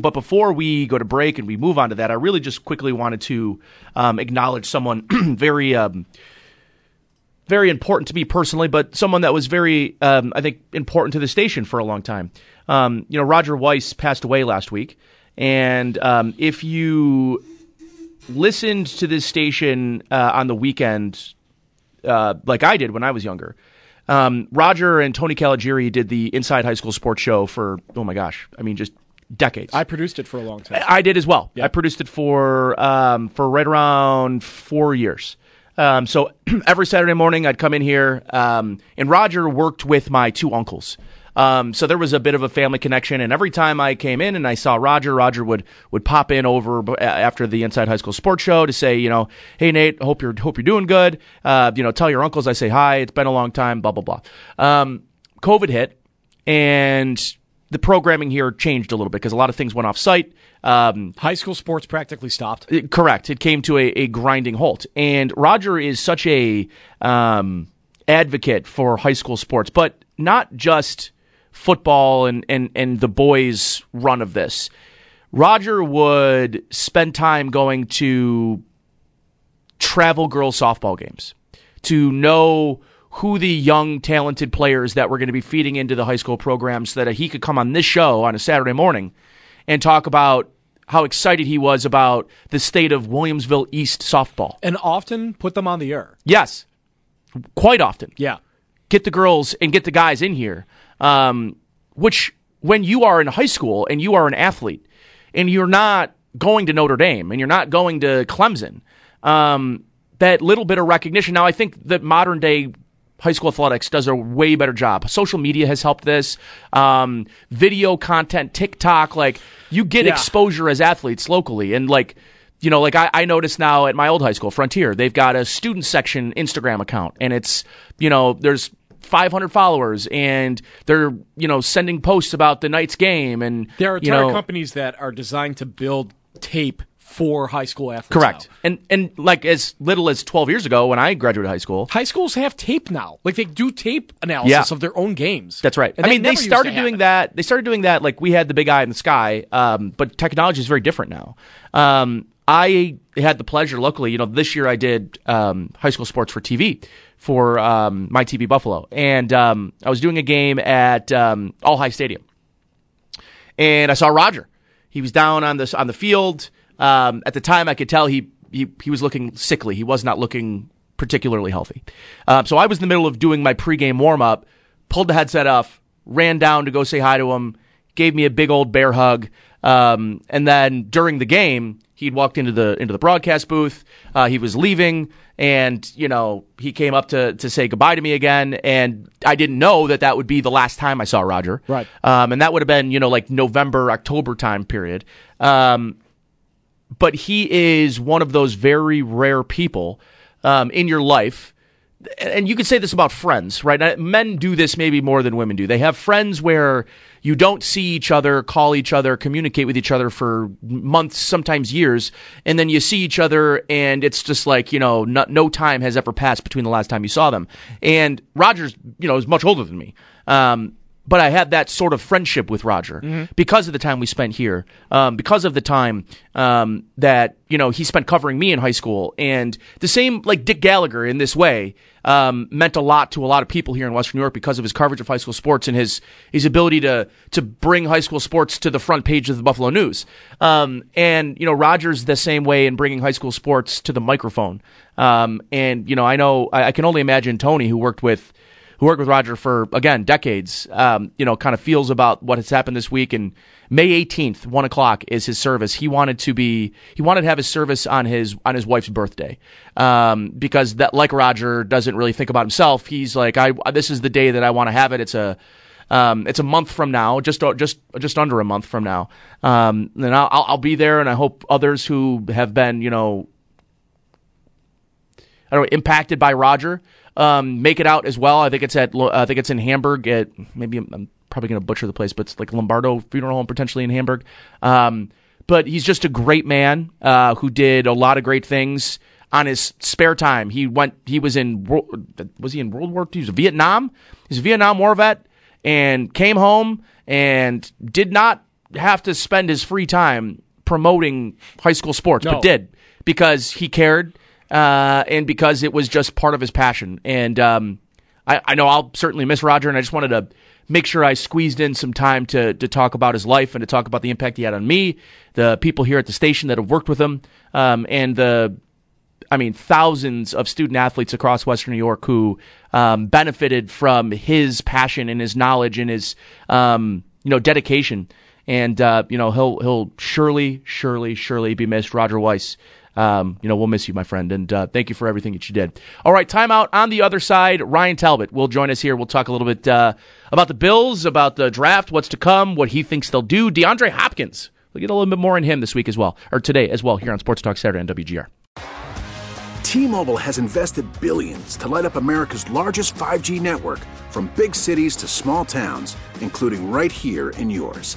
But before we go to break and we move on to that, I really just quickly wanted to um, acknowledge someone very, um, very important to me personally, but someone that was very, um, I think, important to the station for a long time. Um, you know, Roger Weiss passed away last week, and um, if you listened to this station uh, on the weekend, uh, like I did when I was younger. Um, Roger and Tony Caligiuri did the Inside High School Sports Show for oh my gosh, I mean just decades. I produced it for a long time. I did as well. I produced it for um, for right around four years. Um, so every Saturday morning, I'd come in here, um, and Roger worked with my two uncles. Um, so there was a bit of a family connection, and every time I came in and I saw Roger, Roger would would pop in over b- after the Inside High School Sports Show to say, you know, hey Nate, hope you're hope you're doing good. Uh, you know, tell your uncles I say hi. It's been a long time. Blah blah blah. Um, COVID hit, and the programming here changed a little bit because a lot of things went off site. Um, High school sports practically stopped. it- correct. It came to a, a grinding halt. And Roger is such a um, advocate for high school sports, but not just football and, and, and the boys' run of this. Roger would spend time going to travel girls softball games to know who the young talented players that were going to be feeding into the high school programs so that he could come on this show on a Saturday morning and talk about how excited he was about the state of Williamsville East softball. And often put them on the air. Yes, quite often. Yeah. Get the girls and get the guys in here. Um, which, when you are in high school and you are an athlete and you're not going to Notre Dame and you're not going to Clemson, um, that little bit of recognition. Now, I think that modern day high school athletics does a way better job. Social media has helped this. Um, video content, TikTok, like you get Yeah. exposure as athletes locally, and like. You know, like I, I notice now at my old high school, Frontier, they've got a student section Instagram account, and it's, you know, there's 500 followers, and they're, you know, sending posts about the night's game, and There are you know, companies that are designed to build tape for high school athletes. correct, now. and and like as little as 12 years ago when I graduated high school, High schools have tape now. Like they do tape analysis Yeah. of their own games. That's right. And I mean, they never used to started doing that. They started doing that. Like we had the big eye in the sky, um, but technology is very different now. Um, I had the pleasure, luckily, you know, this year I did um, high school sports for TV for um, my TV Buffalo, and um, I was doing a game at um, All High Stadium, and I saw Roger. He was down on the on the field. Um, at the time, I could tell he, he he was looking sickly. He was not looking particularly healthy. Um, so I was in the middle of doing my pregame warm up, pulled the headset off, ran down to go say hi to him, gave me a big old bear hug, um, and then during the game, he'd walked into the into the broadcast booth. Uh, he was leaving, and you know he came up to to say goodbye to me again, and I didn't know that that would be the last time I saw Roger. Right. Um, and that would have been, you know, like November, October time period. Um, but he is one of those very rare people um, in your life. And you could say this about friends, right? Uh, Men do this maybe more than women do. They have friends where you don't see each other, call each other, communicate with each other for months, sometimes years, and then you see each other, and it's just like you know, no, no time has ever passed between the last time you saw them. And Rogers, you know, is much older than me. Um, but I had that sort of friendship with Roger because of the time we spent here, um, because of the time um, that you know he spent covering me in high school, and the same like Dick Gallagher in this way um, meant a lot to a lot of people here in Western New York because of his coverage of high school sports and his his ability to to bring high school sports to the front page of the Buffalo News. Um, and you know Rogers the same way in bringing high school sports to the microphone. Um, and you know I know I, I can only imagine Tony who worked with who worked with Roger for again decades, um, you know, kind of feels about what has happened this week. And May 18th, one o'clock is his service. He wanted to be, he wanted to have his service on his on his wife's birthday, um, because that like Roger doesn't really think about himself. He's like, I this is the day that I want to have it. It's a Um, it's a month from now, just just just under a month from now. Um, and I'll, I'll be there, and I hope others who have been, you know, I don't know, impacted by Roger um, make it out as well. I think it's at I think it's in Hamburg at maybe I'm, I'm probably going to butcher the place, but it's like Lombardo Funeral Home potentially in Hamburg. Um, but he's just a great man uh, who did a lot of great things on his spare time. He went. He was in. Was he in World War II? He was Vietnam. He's a Vietnam War vet and came home and did not have to spend his free time promoting high school sports, No. but did because he cared uh, and because it was just part of his passion. And um, I, I know I'll certainly miss Roger, and I just wanted to make sure I squeezed in some time to to talk about his life and to talk about the impact he had on me, the people here at the station that have worked with him, um, and the I mean, thousands of student athletes across Western New York who um, benefited from his passion and his knowledge and his um, you know dedication. And uh, you know he'll he'll surely, surely, surely be missed. Roger Weiss, um, you know we'll miss you, my friend, and uh, thank you for everything that you did. All right, timeout. On the other side, Ryan Talbot will join us here. We'll talk a little bit uh, about the Bills, about the draft, what's to come, what he thinks they'll do. DeAndre Hopkins. We'll get a little bit more in him this week as well, or today as well, here on Sports Talk Saturday on WGR. T-Mobile has invested billions to light up America's largest 5G network from big cities to small towns, including right here in yours.